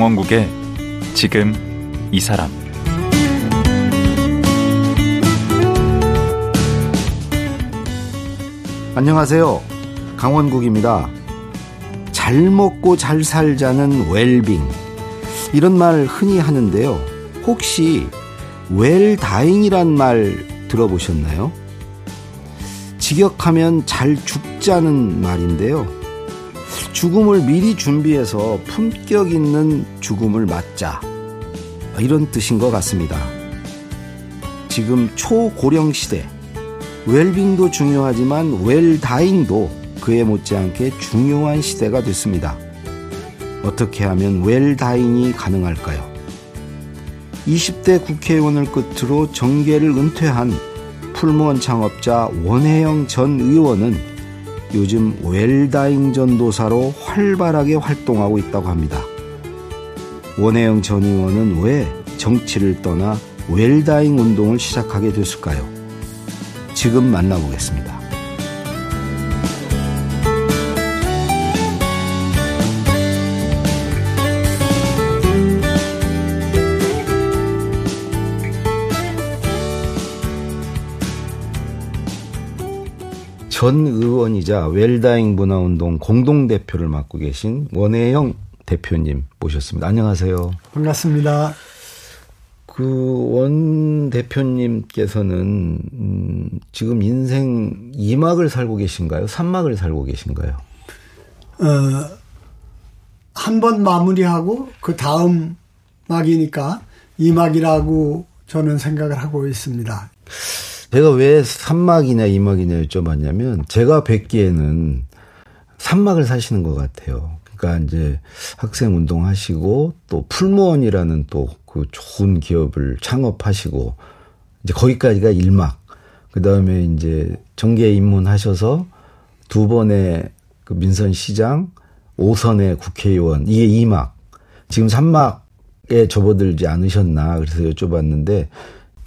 강원국의 지금 이 사람 안녕하세요. 강원국입니다. 잘 먹고 잘 살자는 웰빙. 이런 말 흔히 하는데요. 혹시 웰다잉이란 말 들어보셨나요? 직역하면 잘 죽자는 말인데요. 죽음을 미리 준비해서 품격 있는 죽음을 맞자. 이런 뜻인 것 같습니다. 지금 초고령 시대, 웰빙도 중요하지만 웰다잉도 그에 못지않게 중요한 시대가 됐습니다. 어떻게 하면 웰다잉이 가능할까요? 20대 국회의원을 끝으로 정계를 은퇴한 풀무원 창업자 원혜영 전 의원은 요즘 웰다잉 전도사로 활발하게 활동하고 있다고 합니다. 원혜영 전 의원은 왜 정치를 떠나 웰다잉 운동을 시작하게 됐을까요? 지금 만나보겠습니다. 전 의원이자 웰다잉 문화운동 공동대표를 맡고 계신 원혜영 대표님 모셨습니다. 안녕하세요. 반갑습니다. 그원 대표님께서는 음, 지금 인생 2막을 살고 계신가요? 3막을 살고 계신가요? 어, 한 번 마무리하고 그 다음 막이니까 2막이라고 저는 생각을 하고 있습니다. 제가 왜 3막이냐 2막이냐 여쭤봤냐면 제가 뵙기에는 3막을 사시는 것 같아요. 그러니까 이제 학생 운동 하시고 또 풀무원이라는 또 그 좋은 기업을 창업하시고 이제 거기까지가 1막. 그다음에 이제 정계 입문하셔서 두 번의 그 민선 시장, 5선의 국회의원 이게 2막. 지금 3막에 접어들지 않으셨나 그래서 여쭤봤는데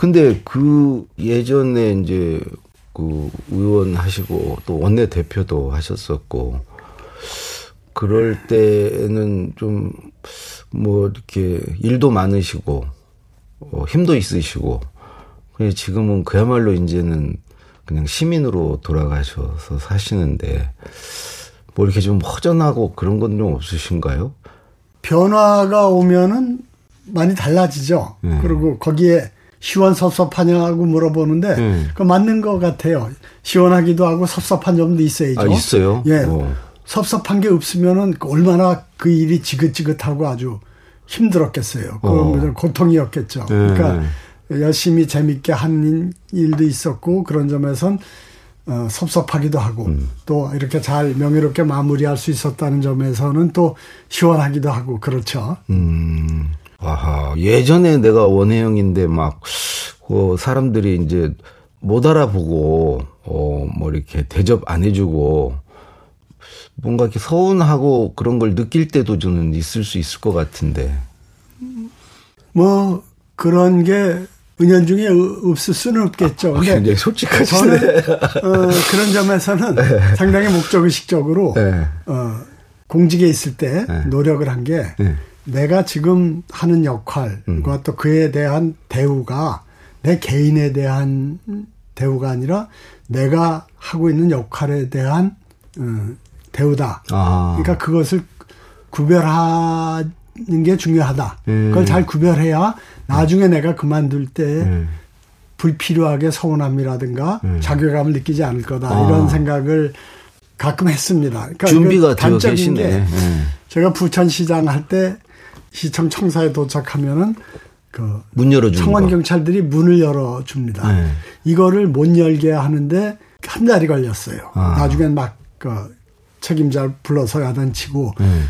근데 그 예전에 이제 그 의원 하시고 또 원내 대표도 하셨었고 그럴 때는 좀 뭐 이렇게 일도 많으시고 어, 힘도 있으시고 그래 지금은 그야말로 이제는 그냥 시민으로 돌아가셔서 사시는데 뭐 이렇게 좀 허전하고 그런 건 좀 없으신가요? 변화가 오면은 많이 달라지죠. 네. 그리고 거기에 시원섭섭하냐고 물어보는데 네. 그 맞는 것 같아요. 시원하기도 하고 섭섭한 점도 있어야죠. 아 있어요? 예. 어. 섭섭한 게 없으면은 얼마나 그 일이 지긋지긋하고 아주 힘들었겠어요. 그건 어. 고통이었겠죠. 그러니까 열심히 재밌게 한 일도 있었고 그런 점에선 어, 섭섭하기도 하고 음. 또 이렇게 잘 명예롭게 마무리할 수 있었다는 점에서는 또 시원하기도 하고 그렇죠. 음, 아하, 예전에 내가 원혜영인데 막, 어, 사람들이 이제 못 알아보고, 어, 뭐 이렇게 대접 안 해주고, 뭔가 이렇게 서운하고 그런 걸 느낄 때도 저는 있을 수 있을 것 같은데. 뭐 그런 게 은연중에 없을 수는 없겠죠. 아, 굉장히 솔직하시네. 저는 어, 그런 점에서는 상당히 목적의식적으로 네. 어, 공직에 있을 때 네. 노력을 한게 네. 내가 지금 하는 역할과 음. 또 그에 대한 대우가 내 개인에 대한 대우가 아니라 내가 하고 있는 역할에 대한 어, 대우다. 아. 그러니까 그것을 구별하는 게 중요하다. 음. 그걸 잘 구별해야 나중에 내가 그만둘 때 음. 불필요하게 서운함이라든가 음. 자괴감을 느끼지 않을 거다. 아. 이런 생각을 가끔 했습니다. 그러니까 준비가 되어 계시네. 게 네. 제가 부천시장 할 때 시청 청사에 도착하면은 그문 열어 주는 청원 거. 경찰들이 문을 열어 줍니다. 네. 이거를 못 열게 하는데 한 달이 걸렸어요. 아. 나중엔 막그 책임자를 불러서 야단치고 네.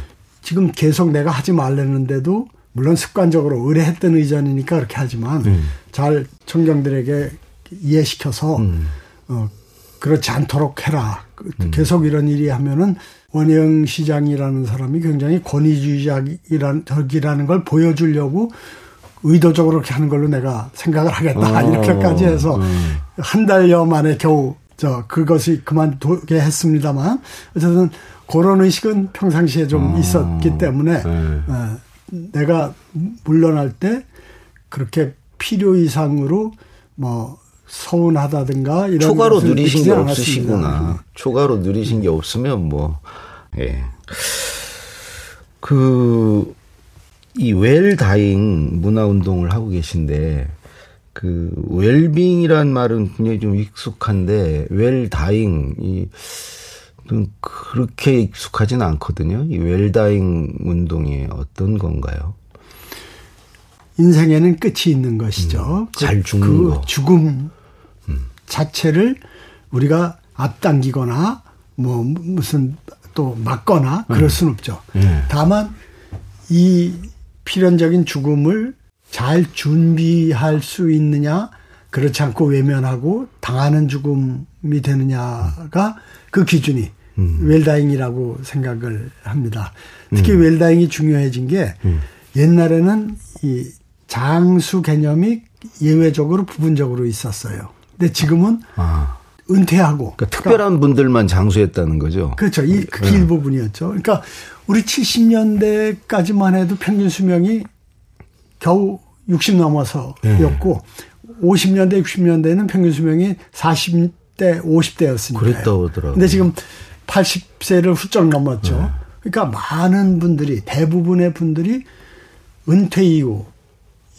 지금 계속 내가 하지 말랬는데도 물론 습관적으로 의뢰했던 의전이니까 그렇게 하지만 음. 잘 청경들에게 이해시켜서 음. 어, 그렇지 않도록 해라. 그 계속 이런 일이 하면은 원영 시장이라는 사람이 굉장히 권위주의적이라는 적이라는 걸 보여주려고 의도적으로 그렇게 하는 걸로 내가 생각을 하겠다. 어, 이렇게까지 해서 음. 한 달여 만에 겨우 저 그것이 그만두게 했습니다만 어쨌든 그런 의식은 평상시에 좀 어, 있었기 때문에 네. 어, 내가 물러날 때 그렇게 필요 이상으로 뭐 서운하다든가 이런 초과로 누리신 게. 없으시구나. 초과로 누리신 게 없으면 뭐, 예. 그, 이 웰다잉 문화 운동을 하고 계신데, 그, 웰빙이란 말은 굉장히 좀 익숙한데, 웰다잉, 이, 좀 그렇게 익숙하진 않거든요. 이 웰다잉 운동이 어떤 건가요? 인생에는 끝이 있는 것이죠. 그- 잘 죽는 그 거. 죽음 자체를 우리가 앞당기거나 뭐 무슨 또 막거나 그럴 수는 없죠. 예. 다만 이 필연적인 죽음을 잘 준비할 수 있느냐 그렇지 않고 외면하고 당하는 죽음이 되느냐가 그 기준이 웰다잉이라고 생각을 합니다. 특히 웰다잉이 중요해진 게 옛날에는 이 장수 개념이 예외적으로 부분적으로 있었어요. 근데 지금은 아. 은퇴하고 그러니까 특별한 분들만 장수했다는 거죠. 그렇죠. 이 그게 일부분이었죠. 그러니까 우리 70년대까지만 해도 평균 수명이 겨우 60 넘어서였고 50년대 60년대는 평균 수명이 40대 50대였으니까. 그랬다고 하더라고요. 근데 지금 80세를 훌쩍 넘었죠. 그러니까 많은 분들이 대부분의 분들이 은퇴 이후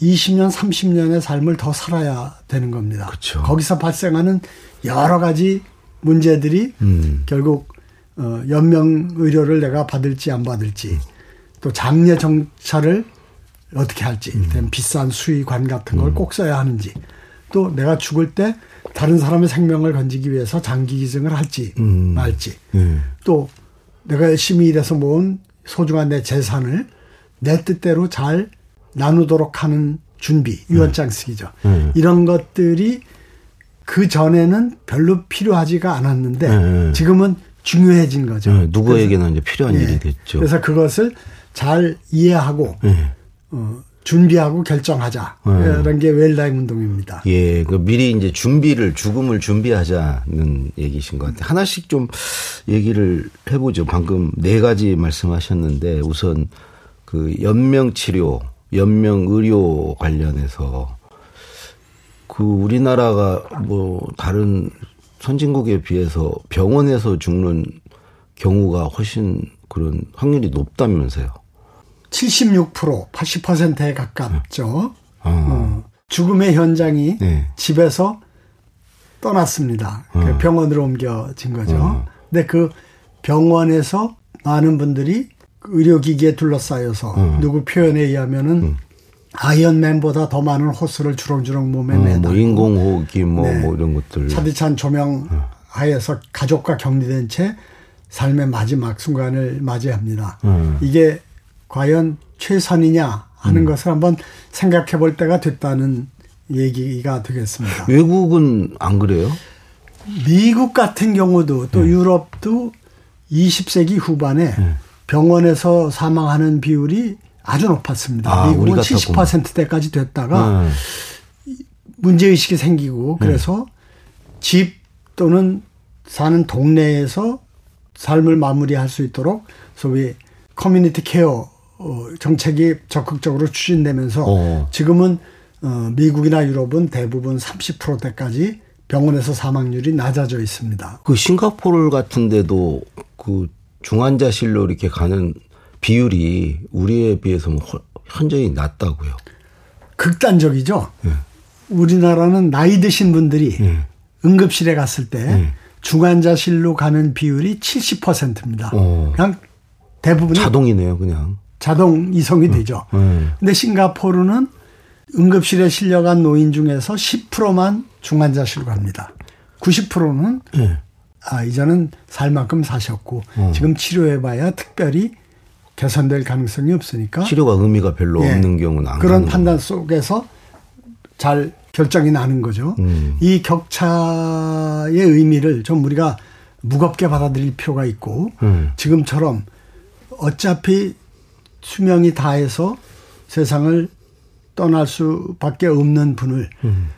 20년, 30년의 삶을 더 살아야 되는 겁니다. 그쵸. 거기서 발생하는 여러 가지 문제들이 음. 결국 어, 연명 의료를 내가 받을지 안 받을지 또 장례 정찰을 어떻게 할지 음. 된 비싼 수의관 같은 걸 꼭 써야 하는지 또 내가 죽을 때 다른 사람의 생명을 건지기 위해서 장기 기증을 할지 음. 말지 예. 또 내가 열심히 일해서 모은 소중한 내 재산을 내 뜻대로 잘 나누도록 하는 준비, 유언장 쓰기죠. 음. 이런 것들이 그 전에는 별로 필요하지가 않았는데 음. 지금은 중요해진 거죠. 예, 누구에게나 이제 필요한 예. 일이 됐죠. 그래서 그것을 잘 이해하고 예. 어, 준비하고 결정하자. 음. 이런 게 웰다잉 운동입니다. 예, 그 미리 이제 준비를 죽음을 준비하자는 얘기신 것 같아요. 하나씩 좀 얘기를 해보죠. 방금 네 가지 말씀하셨는데 우선 그 연명 치료, 연명 의료 관련해서 그 우리나라가 뭐 다른 선진국에 비해서 병원에서 죽는 경우가 훨씬 그런 확률이 높다면서요. 76% 80%에 가깝죠. 아. 어, 죽음의 현장이 네. 집에서 떠났습니다. 그 어. 병원으로 옮겨진 거죠. 어. 근데 그 병원에서 많은 분들이 그 의료기기에 둘러싸여서 어. 누구 표현에 의하면은 아이언맨보다 더 많은 호스를 주렁주렁 몸에 어, 매달고 뭐 인공호흡기 뭐, 네. 뭐 이런 것들. 차디찬 조명 하에서 가족과 격리된 채 삶의 마지막 순간을 맞이합니다. 음. 이게 과연 최선이냐 하는 것을 한번 생각해 볼 때가 됐다는 얘기가 되겠습니다. 외국은 안 그래요? 미국 같은 경우도 또 유럽도 20세기 후반에 병원에서 사망하는 비율이 아주 높았습니다. 아, 미국은 같았구나. 70%대까지 됐다가 음. 문제의식이 생기고 그래서 집 또는 사는 동네에서 삶을 마무리할 수 있도록 소위 community care 어, 정책이 적극적으로 추진되면서 어. 지금은 어, 미국이나 유럽은 대부분 30%대까지 병원에서 사망률이 낮아져 있습니다. 그 싱가포르 같은 데도 그 중환자실로 이렇게 가는 비율이 우리에 비해서는 훨- 현저히 낮다고요. 극단적이죠. 예. 우리나라는 나이 드신 분들이 예. 응급실에 갔을 때 예. 중환자실로 가는 비율이 70%입니다. 어. 그냥 대부분이 자동이네요, 그냥. 자동 이송이 되죠. 음. 근데 싱가포르는 응급실에 실려간 노인 중에서 10%만 중환자실로 갑니다. 90%는 예. 아, 이제는 살 만큼 사셨고 어. 지금 치료해봐야 특별히 개선될 가능성이 없으니까 치료가 의미가 별로 예. 없는 경우는 안 그런 판단 속에서 잘 결정이 나는 거죠. 음. 이 격차의 의미를 좀 우리가 무겁게 받아들일 필요가 있고 음. 지금처럼 어차피 수명이 다해서 세상을 떠날 수밖에 없는 분을 음.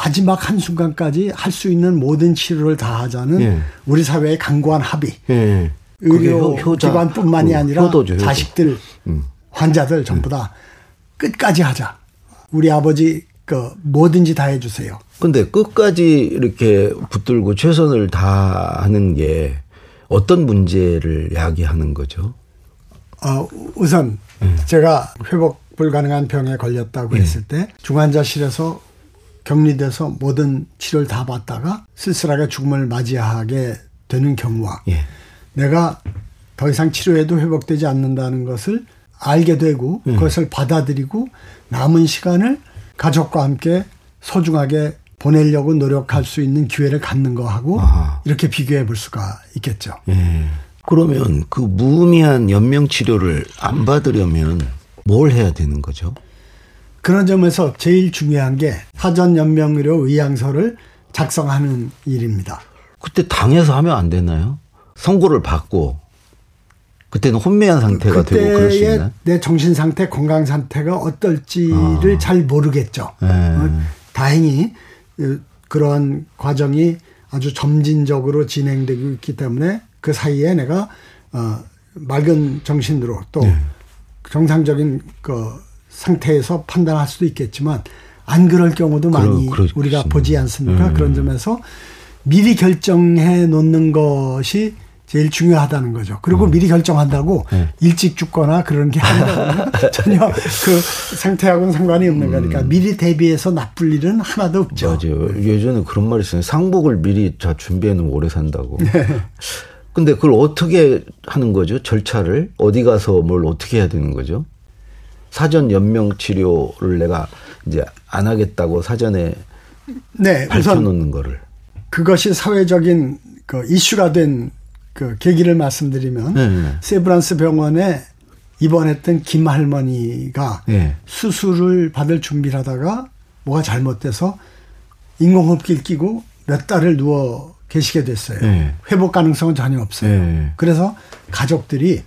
마지막 한 순간까지 할 수 있는 모든 치료를 다 하자는 예. 우리 사회의 강고한 합의. 예. 의료 효- 기관뿐만이 그 아니라 효도죠, 효도. 자식들 음. 환자들 전부 다 끝까지 하자. 우리 아버지 그 뭐든지 다 해주세요. 근데 끝까지 이렇게 붙들고 최선을 다하는 게 어떤 문제를 야기하는 거죠? 어, 우선 음. 제가 회복 불가능한 병에 걸렸다고 음. 했을 때 중환자실에서 격리돼서 모든 치료를 다 받다가 쓸쓸하게 죽음을 맞이하게 되는 경우와 예. 내가 더 이상 치료해도 회복되지 않는다는 것을 알게 되고 음. 그것을 받아들이고 남은 시간을 가족과 함께 소중하게 보내려고 노력할 수 있는 기회를 갖는 거하고 아하. 이렇게 비교해 볼 수가 있겠죠. 예. 그러면 그 무의미한 연명 치료를 안 받으려면 뭘 해야 되는 거죠? 그런 점에서 제일 중요한 게 사전 연명의료 의향서를 작성하는 일입니다. 그때 당해서 하면 안 되나요? 선고를 받고 그때는 혼미한 상태가 되고 그럴 수 있나요? 내 정신 상태, 건강 상태가 어떨지를 아. 잘 모르겠죠. 네. 어, 다행히 그러한 과정이 아주 점진적으로 진행되고 있기 때문에 그 사이에 내가 어, 맑은 정신으로 또 네. 정상적인 그 상태에서 판단할 수도 있겠지만 안 그럴 경우도 많이 그러, 우리가 보지 않습니까? 음. 그런 점에서 미리 결정해 놓는 것이 제일 중요하다는 거죠. 그리고 음. 미리 결정한다고 네. 일찍 죽거나 그런 게 아니라 전혀 그 상태하고는 상관이 없는 음. 거니까 미리 대비해서 나쁠 일은 하나도 없죠. 맞아요. 예전에 그런 말이 있어요. 상복을 미리 다 준비해 놓으면 오래 산다고. 네. 근데 그걸 어떻게 하는 거죠? 절차를 어디 가서 뭘 어떻게 해야 되는 거죠? 사전 연명 치료를 내가 이제 안 하겠다고 사전에 네, 밝혀놓는 거를 그것이 사회적인 그 이슈가 된 그 계기를 말씀드리면 네, 네. 세브란스 병원에 입원했던 김 할머니가 네. 수술을 받을 준비를 하다가 뭐가 잘못돼서 인공호흡기를 끼고 몇 달을 누워 계시게 됐어요. 네. 회복 가능성은 전혀 없어요. 네. 그래서 가족들이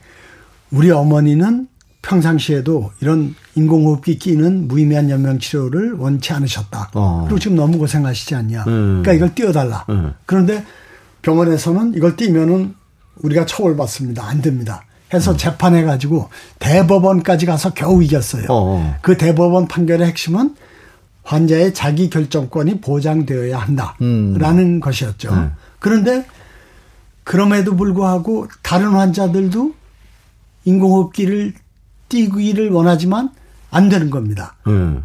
우리 어머니는 평상시에도 이런 인공호흡기 끼는 무의미한 연명 치료를 원치 않으셨다. 어. 그리고 지금 너무 고생하시지 않냐. 음. 그러니까 이걸 띄워달라. 음. 그런데 병원에서는 이걸 띄면은 우리가 처벌받습니다. 안 됩니다. 해서 음. 재판해가지고 대법원까지 가서 겨우 이겼어요. 어. 어. 그 대법원 판결의 핵심은 환자의 자기 결정권이 보장되어야 한다라는 음. 것이었죠. 네. 그런데 그럼에도 불구하고 다른 환자들도 인공호흡기를 띄기를 원하지만 안 되는 겁니다. 음.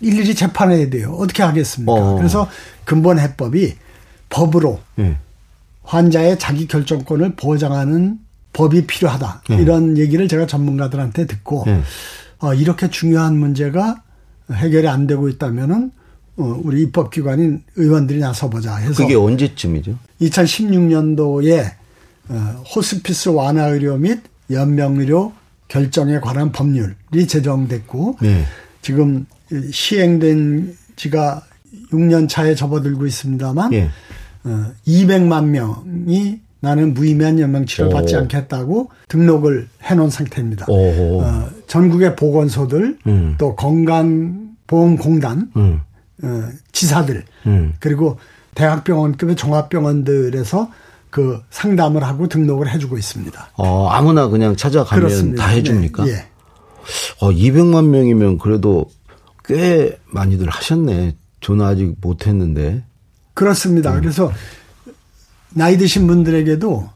일일이 재판해야 돼요. 어떻게 하겠습니까? 어. 그래서 근본 해법이 법으로 음. 환자의 자기 결정권을 보장하는 법이 필요하다. 음. 이런 얘기를 제가 전문가들한테 듣고 어, 이렇게 중요한 문제가 해결이 안 되고 있다면은 어, 우리 입법기관인 의원들이 나서보자 해서 그게 언제쯤이죠? 2016년도에 어, 호스피스 완화 의료 및 연명 의료 결정에 관한 법률이 제정됐고 네. 지금 시행된 지가 6년 차에 접어들고 있습니다만 네. 어, 200만 명이 나는 무의미한 연명 치료 받지 않겠다고 등록을 해놓은 상태입니다. 어, 전국의 보건소들 음. 또 건강보험공단 음. 어, 지사들 음. 그리고 대학병원급의 종합병원들에서 그 상담을 하고 등록을 해주고 있습니다. 어, 아무나 그냥 찾아가면 그렇습니다. 다 해줍니까? 네, 예. 어, 200만 명이면 그래도 꽤 많이들 하셨네. 저는 아직 못했는데. 그렇습니다. 음. 그래서 나이 드신 분들에게도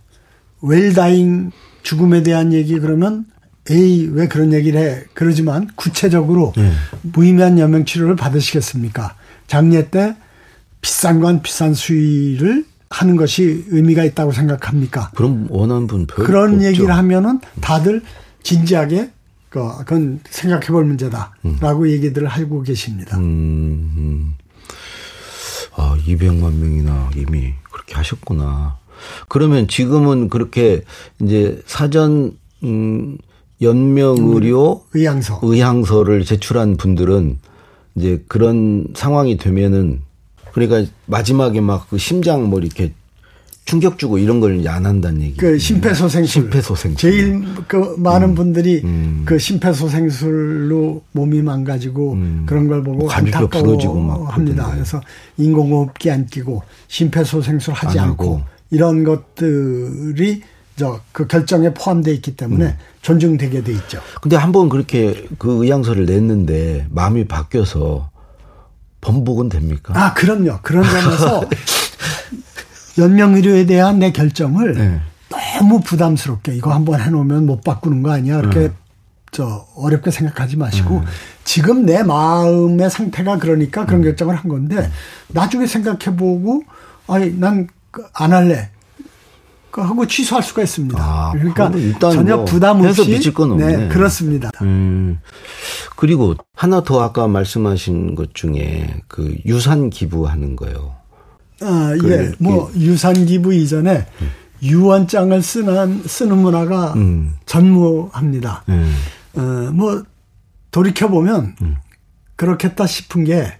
웰다잉 죽음에 대한 얘기 그러면 에이 왜 그런 얘기를 해 그러지만 구체적으로 네. 무의미한 여명 치료를 받으시겠습니까? 장례 때 비싼 건 비싼 수위를 하는 것이 의미가 있다고 생각합니까? 그럼 원하는 분 그런 없죠. 얘기를 하면은 다들 진지하게 그, 그건 생각해 볼 문제다라고 음. 얘기들을 하고 계십니다. 음, 음. 아, 200만 명이나 이미 그렇게 하셨구나. 그러면 지금은 그렇게 이제 사전 음 연명 의료 의향서 의향서를 제출한 분들은 이제 그런 상황이 되면은 그러니까 마지막에 막 그 심장 뭐 이렇게 충격 주고 이런 걸 안 한다는 얘기. 그 심폐소생술. 심폐소생술. 제일 그 많은 음. 분들이 음. 그 심폐소생술로 몸이 망가지고 음. 그런 걸 보고 뭐 안타까워 합니다. 그래서 인공호흡기 안 끼고 심폐소생술 하지 않고 이런 것들이 저 그 결정에 포함되어 있기 때문에 음. 존중되게 돼 있죠. 근데 한 번 그렇게 그 의향서를 냈는데 마음이 바뀌어서 번복은 됩니까? 아, 그럼요. 그런 점에서 연명의료에 대한 내 결정을 네. 너무 부담스럽게 이거 한번 해놓으면 못 바꾸는 거 아니야. 이렇게 네. 저 어렵게 생각하지 마시고 지금 내 마음의 상태가 그러니까 음. 그런 결정을 한 건데 나중에 생각해보고 아니 난 안 할래. 그 하고 취소할 수가 있습니다. 아, 그러니까 전혀 뭐 부담 없이 미칠 건 없네. 네, 그렇습니다. 음. 그리고 하나 더 아까 말씀하신 것 중에 그 유산 기부하는 거요. 아, 그, 예. 뭐 유산 기부 이전에 유언장을 쓰는 쓰는 문화가 음. 전무합니다. 음. 어, 뭐 돌이켜 보면 그렇겠다 싶은 게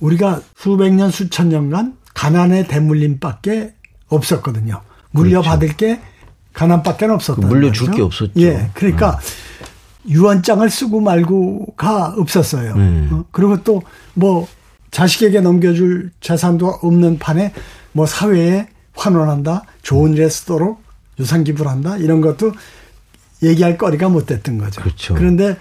우리가 수백 년 수천 년간 가난의 대물림밖에 없었거든요. 물려받을 게 가난밖에 없었다. 그렇죠. 그 물려줄 게 없었죠. 예, 그러니까 유언장을 쓰고 말고가 없었어요. 네. 어, 그리고 또 뭐 자식에게 넘겨줄 재산도 없는 판에 뭐 사회에 환원한다, 좋은 일에 쓰도록 유산 기부를 한다 이런 것도 얘기할 거리가 못 됐던 거죠. 그렇죠. 그런데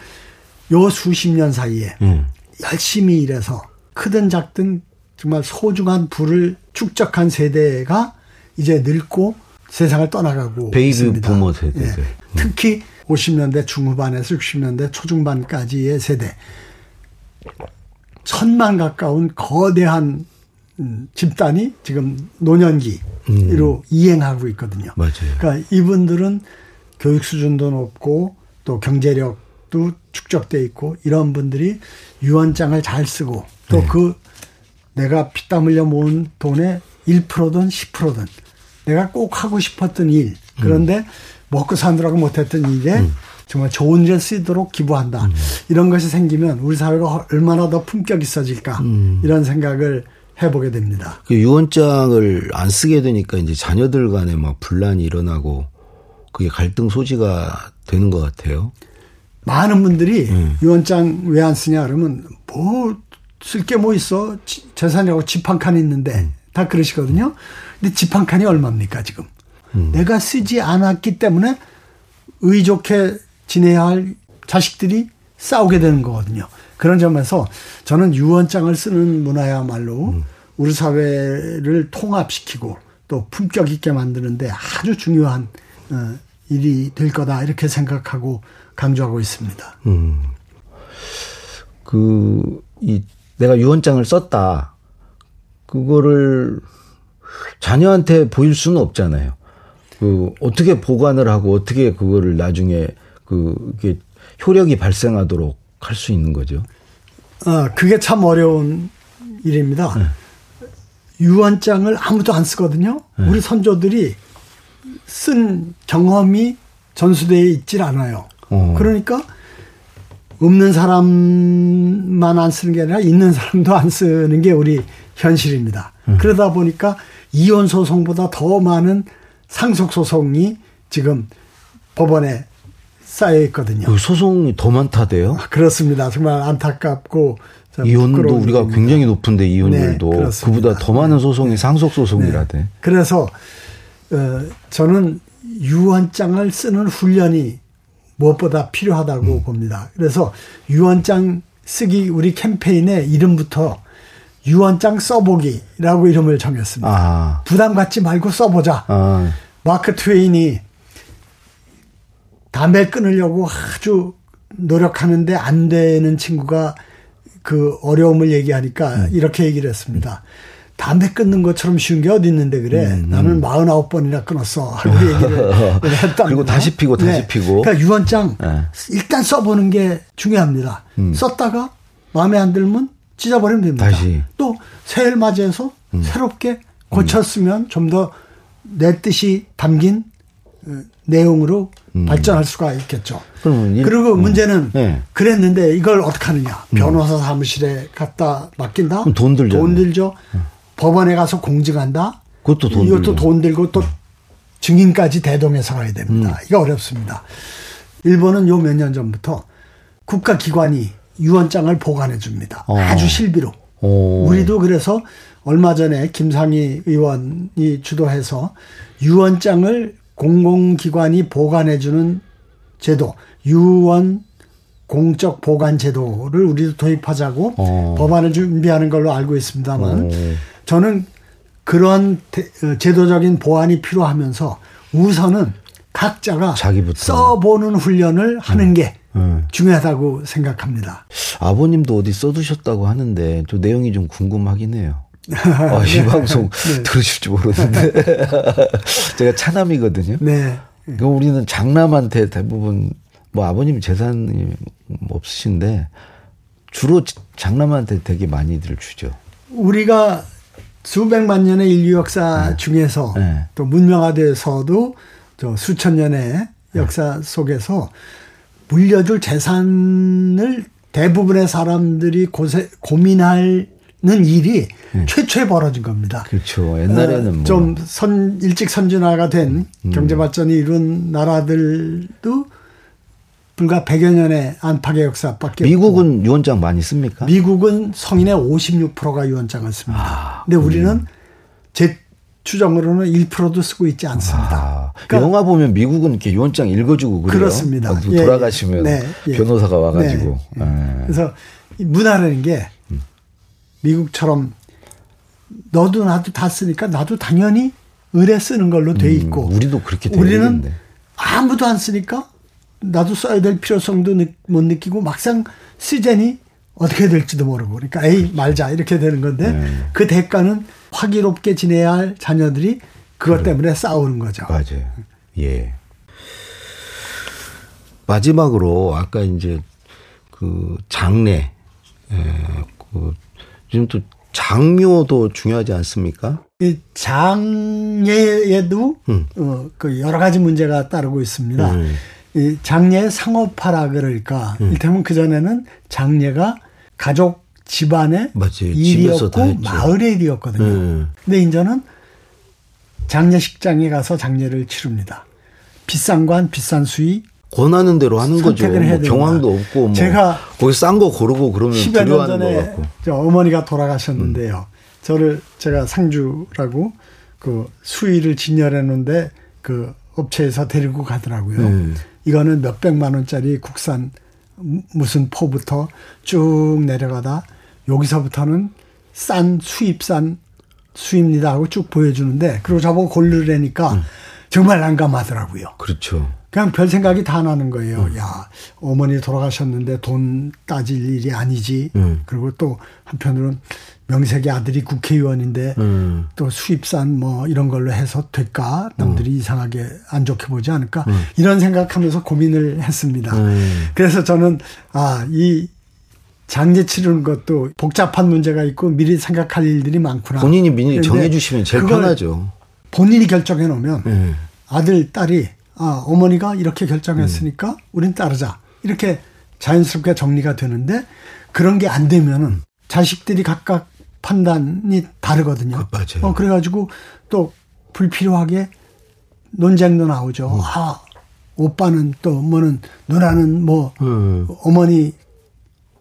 요 수십 년 사이에 음. 열심히 일해서 크든 작든 정말 소중한 부를 축적한 세대가 이제 늙고 세상을 떠나가고 베이비 있습니다. 부모 세대들. 예. 특히 50년대 중후반에서 60년대 초중반까지의 세대 천만 가까운 거대한 음, 집단이 지금 노년기로 이행하고 있거든요. 맞아요. 그러니까 이분들은 교육 수준도 높고 또 경제력도 축적돼 있고 이런 분들이 유언장을 잘 쓰고 또그 내가 피땀 흘려 모은 돈의 1%든 10%든 내가 꼭 하고 싶었던 일. 그런데 먹고 사느라고 못했던 일에 정말 좋은 일에 쓰도록 기부한다. 이런 것이 생기면 우리 사회가 얼마나 더 품격 있어질까? 이런 생각을 해보게 됩니다. 그 유언장을 안 쓰게 되니까 이제 자녀들 간에 막 분란이 일어나고 그게 갈등 소지가 되는 것 같아요. 많은 분들이 유언장 왜 안 쓰냐 그러면 뭐 쓸 게 뭐 있어? 지- 재산이라고 집 한 칸 있는데. 다 그러시거든요. 근데 집 한 칸이 얼마입니까 지금? 내가 쓰지 않았기 때문에 의좋게 지내야 할 자식들이 싸우게 되는 거거든요. 그런 점에서 저는 유언장을 쓰는 문화야말로 우리 사회를 통합시키고 또 품격 있게 만드는데 아주 중요한 어, 일이 될 거다 이렇게 생각하고 강조하고 있습니다. 음. 그, 이, 내가 유언장을 썼다. 그거를 자녀한테 보일 수는 없잖아요. 그, 어떻게 보관을 하고 어떻게 그거를 나중에 그, 이게 효력이 발생하도록 할 수 있는 거죠. 어, 그게 참 어려운 일입니다. 유언장을 아무도 안 쓰거든요. 우리 선조들이 쓴 경험이 전수대에 있질 않아요. 어. 그러니까 없는 사람만 안 쓰는 게 아니라 있는 사람도 안 쓰는 게 우리 현실입니다. 그러다 보니까 이혼 소송보다 더 많은 상속 소송이 지금 법원에 쌓여 있거든요. 그 소송이 더 많다대요? 아, 그렇습니다. 정말 안타깝고 참 이혼도 우리가. 굉장히 높은데 이혼율도 네. 그보다 더 많은 소송이 상속 소송이라대. 네. 그래서 어, 저는 유언장을 쓰는 훈련이 무엇보다 필요하다고 음. 봅니다. 그래서 유언장 쓰기 우리 캠페인의 이름부터 유언장 써보기라고 이름을 정했습니다. 아, 부담 갖지 말고 써보자. 아, 마크 트웨인이 담배 끊으려고 아주 노력하는데 안 되는 친구가 그 어려움을 얘기하니까 이렇게 얘기를 했습니다. 담배 끊는 것처럼 쉬운 게 어디 있는데 그래. 나는 49번이나 끊었어. 하고 얘기를 했다. 그리고 다시 피고 다시 피고. 그러니까 유언장 네. 일단 써보는 게 중요합니다. 썼다가 마음에 안 들면 찢어버리면 됩니다. 다시. 또 새해를 맞이해서 새롭게 고쳤으면 좀더 내 뜻이 담긴 어, 내용으로 발전할 수가 있겠죠. 그러면 일- 그리고 음. 문제는 네. 그랬는데 이걸 어떻게 하느냐. 변호사 사무실에 갖다 맡긴다. 그럼 돈 들잖아요. 돈 들죠. 법원에 가서 공증한다. 그것도 돈 이것도 들죠. 돈 들고 또 증인까지 대동해서 가야 됩니다. 음. 이거 어렵습니다. 일본은 요 몇 년 전부터 국가기관이 유언장을 보관해 줍니다. 어. 아주 실비로. 오. 우리도 그래서 얼마 전에 김상희 의원이 주도해서 유언장을 공공기관이 보관해 주는 제도, 유언 공적 보관 제도를 우리도 도입하자고 어. 법안을 준비하는 걸로 알고 있습니다만 어. 저는 그런 대- 어, 제도적인 보완이 필요하면서 우선은 각자가. 써보는 훈련을 하는 게 음. 중요하다고 생각합니다. 아버님도 어디 써두셨다고 하는데 저 내용이 좀 궁금하긴 해요. 아, 이 방송 네. 들으실지 모르는데 제가 차남이거든요. 네. 그럼 우리는 장남한테 대부분 뭐 아버님 재산이 없으신데 주로 장남한테 되게 많이들 주죠. 우리가 수백만 년의 인류 역사 중에서 네. 또 문명화돼서도 저 수천 년의 역사 속에서 물려줄 재산을 대부분의 사람들이 고세, 고민하는 일이 최초에 벌어진 겁니다. 그렇죠. 옛날에는 어, 뭐 좀 선, 일찍 선진화가 된 경제 발전이 이룬 나라들도 불과 100여 년의 안팎의 역사밖에 미국은 유언장 많이 씁니까? 없고 미국은 성인의 56%가 유언장을 씁니다. 아, 근데 우리는 제 추정으로는 1%도 쓰고 있지 않습니다. 아, 그러니까 영화 보면 미국은 이렇게 유언장 읽어주고 그래요. 그렇습니다. 어, 예, 돌아가시면 네, 예. 변호사가 와가지고. 네, 예. 예. 그래서 이 문화라는 게 미국처럼 너도 나도 다 쓰니까 나도 당연히 의뢰 쓰는 걸로 돼 있고 음, 우리도 그렇게 돼야 우리는 되겠네. 아무도 안 쓰니까 나도 써야 될 필요성도 느- 못 느끼고 막상 쓰자니 어떻게 될지도 모르고 그러니까 에이 말자 이렇게 되는 건데 네. 그 대가는 화기롭게 지내야 할 자녀들이 그것 때문에 싸우는 거죠. 맞아요. 예. 마지막으로 아까 이제 그 장례, 예, 그 지금 또 장묘도 중요하지 않습니까? 이 장례에도 어, 그 여러 가지 문제가 따르고 있습니다. 음. 이 장례 상업화라 그럴까. 일테면 그 전에는 장례가 가족 집안의 맞아요. 일이었고. 마을의 일이었거든요. 음. 근데 이제는 장례식장에 가서 장례를 치릅니다. 비싼 관, 비싼 수위, 권하는 대로 하는 거죠. 선택을 해야 뭐. 경황도 없고 뭐 제가 거기 싼 거 고르고 그러면 10여 년 전에. 저 어머니가 돌아가셨는데요. 저를 제가 상주라고 그 수의를 진열해 놓은데 그 업체에서 데리고 가더라고요. 음. 이거는 몇 백만 원짜리 국산 무슨 포부터 쭉 내려가다 여기서부터는 싼 수입산 수입니다 하고 쭉 보여주는데 그리고 저보고 고르려니까 정말 난감하더라고요. 그렇죠. 그냥 별 생각이 다 나는 거예요. 야, 어머니 돌아가셨는데 돈 따질 일이 아니지. 음. 그리고 또 한편으로는 명색의 아들이 국회의원인데 음. 또 수입산 뭐 이런 걸로 해서 될까? 남들이 음. 이상하게 안 좋게 보지 않을까? 이런 생각하면서 고민을 했습니다. 음. 그래서 저는 아, 이 장례 치르는 것도 복잡한 문제가 있고 미리 생각할 일들이 많구나. 본인이 미리 정해주시면 제일 편하죠. 본인이 결정해 놓으면 예. 아들, 딸이 아, 어머니가 이렇게 결정했으니까 우린 따르자. 이렇게 자연스럽게 정리가 되는데 그런 게 안 되면은 자식들이 각각 판단이 다르거든요. 그, 맞아요. 어, 그래가지고 또 불필요하게 논쟁도 나오죠. 음. 아, 오빠는 또 뭐는 누나는 뭐 음. 어머니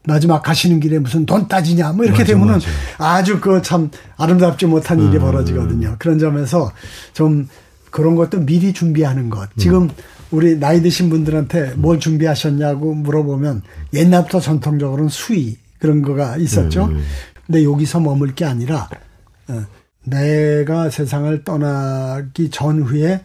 마지막 가시는 길에 무슨 돈 따지냐 뭐 이렇게 맞아, 되면은. 아주 그 참 아름답지 못한 음. 일이 벌어지거든요. 그런 점에서 좀 그런 것도 미리 준비하는 것. 지금 우리 나이 드신 분들한테 뭘 준비하셨냐고 물어보면 옛날부터 전통적으로는 수의 그런 거가 있었죠. 근데 여기서 머물 게 아니라 어, 내가 세상을 떠나기 전후에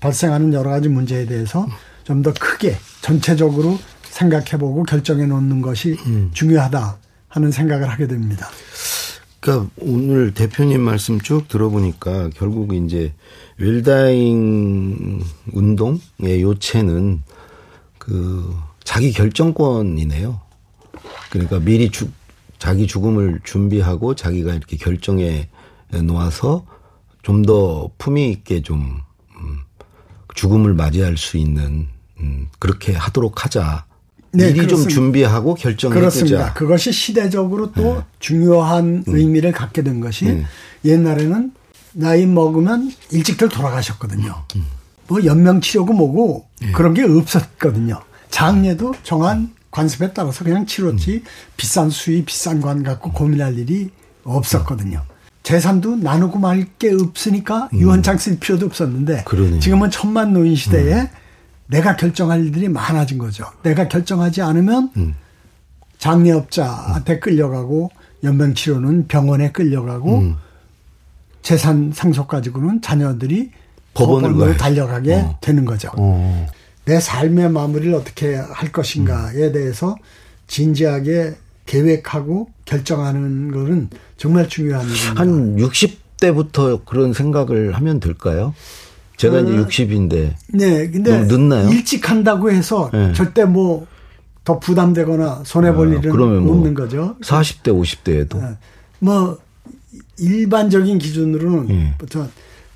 발생하는 여러 가지 문제에 대해서 좀 더 크게 전체적으로 생각해보고 결정해 놓는 것이 중요하다 하는 생각을 하게 됩니다. 그러니까 오늘 대표님 말씀 쭉 들어보니까 결국 이제 웰다잉 운동의 요체는 그 자기 결정권이네요. 그러니까 미리 죽 자기 죽음을 준비하고 자기가 이렇게 결정해 놓아서 좀 더 품위 있게 좀 음, 죽음을 맞이할 수 있는 음, 그렇게 하도록 하자. 네, 미리 좀 그렇습니다. 준비하고 결정해 그렇습니다. 두자. 그것이 시대적으로 또 중요한 의미를 갖게 된 것이 네. 옛날에는 나이 먹으면 일찍들 돌아가셨거든요. 뭐 연명 치료고 뭐고 그런 게 없었거든요. 장례도 정한 관습에 따라서 그냥 치렀지 비싼 수위 비싼 관 갖고 고민할 일이 없었거든요. 재산도 나누고 말 게 없으니까 음. 유언장 쓸 필요도 없었는데 그러네요. 지금은 천만 노인 시대에 내가 결정할 일들이 많아진 거죠. 내가 결정하지 않으면 음. 장례업자한테 끌려가고 연명치료는 병원에 끌려가고 음. 재산 상속 가지고는 자녀들이 법원으로. 달려가게 어. 되는 거죠. 어. 내 삶의 마무리를 어떻게 할 것인가에 대해서 진지하게 계획하고 결정하는 것은 정말 중요한 일입니다. 한 60대부터 그런 생각을 하면 될까요? 제가 이제 60인데 네, 근데 늦나요? 일찍 한다고 해서 네. 절대 뭐 더 부담되거나 손해 볼 아, 일은 그러면 뭐 없는 거죠. 40대, 50대에도 네. 뭐 일반적인 기준으로는 예.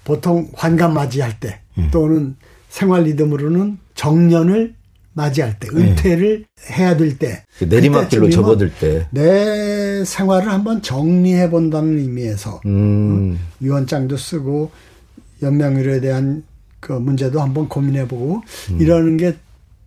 보통, 환갑 맞이할 때 예. 또는 생활 리듬으로는 정년을 맞이할 때 은퇴를 해야 될때그 내리막길로 접어들 때. 내 생활을 한번 정리해 본다는 의미에서 음. 유언장도 쓰고 연명률에 대한 그 문제도 한번 고민해 보고 이러는 게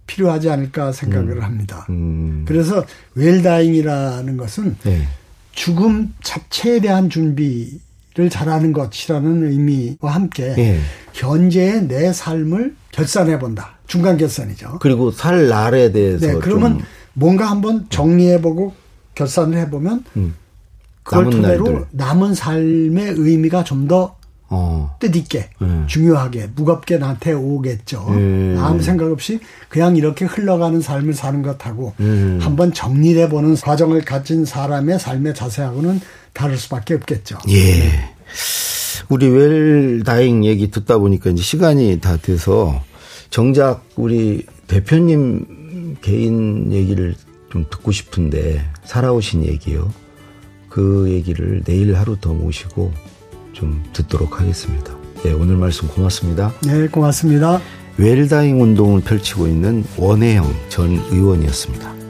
필요하지 않을까 생각을 합니다. 음. 그래서 웰다잉이라는 것은 네. 죽음 자체에 대한 준비를 잘하는 것이라는 의미와 함께 예. 현재의 내 삶을 결산해 본다. 중간 결산이죠. 그리고 살 날에 대해서 네, 그러면 좀 뭔가 한번 정리해보고 결산을 해보면 음, 그걸 남은 토대로 날들. 남은 삶의 의미가 좀더 어. 뜻있게 음. 중요하게 무겁게 나한테 오겠죠. 음. 아무 생각 없이 그냥 이렇게 흘러가는 삶을 사는 것하고 음. 한번 정리를 해보는 과정을 가진 사람의 삶의 자세하고는 다를 수밖에 없겠죠. 예. 우리 웰다잉 얘기 듣다 보니까 이제 시간이 다 돼서 정작 우리 대표님 개인 얘기를 좀 듣고 싶은데 살아오신 얘기요. 그 얘기를 내일 하루 더 모시고 좀 듣도록 하겠습니다. 예, 오늘 말씀 고맙습니다. 네, 고맙습니다. 웰다잉 운동을 펼치고 있는 원혜영 전 의원이었습니다.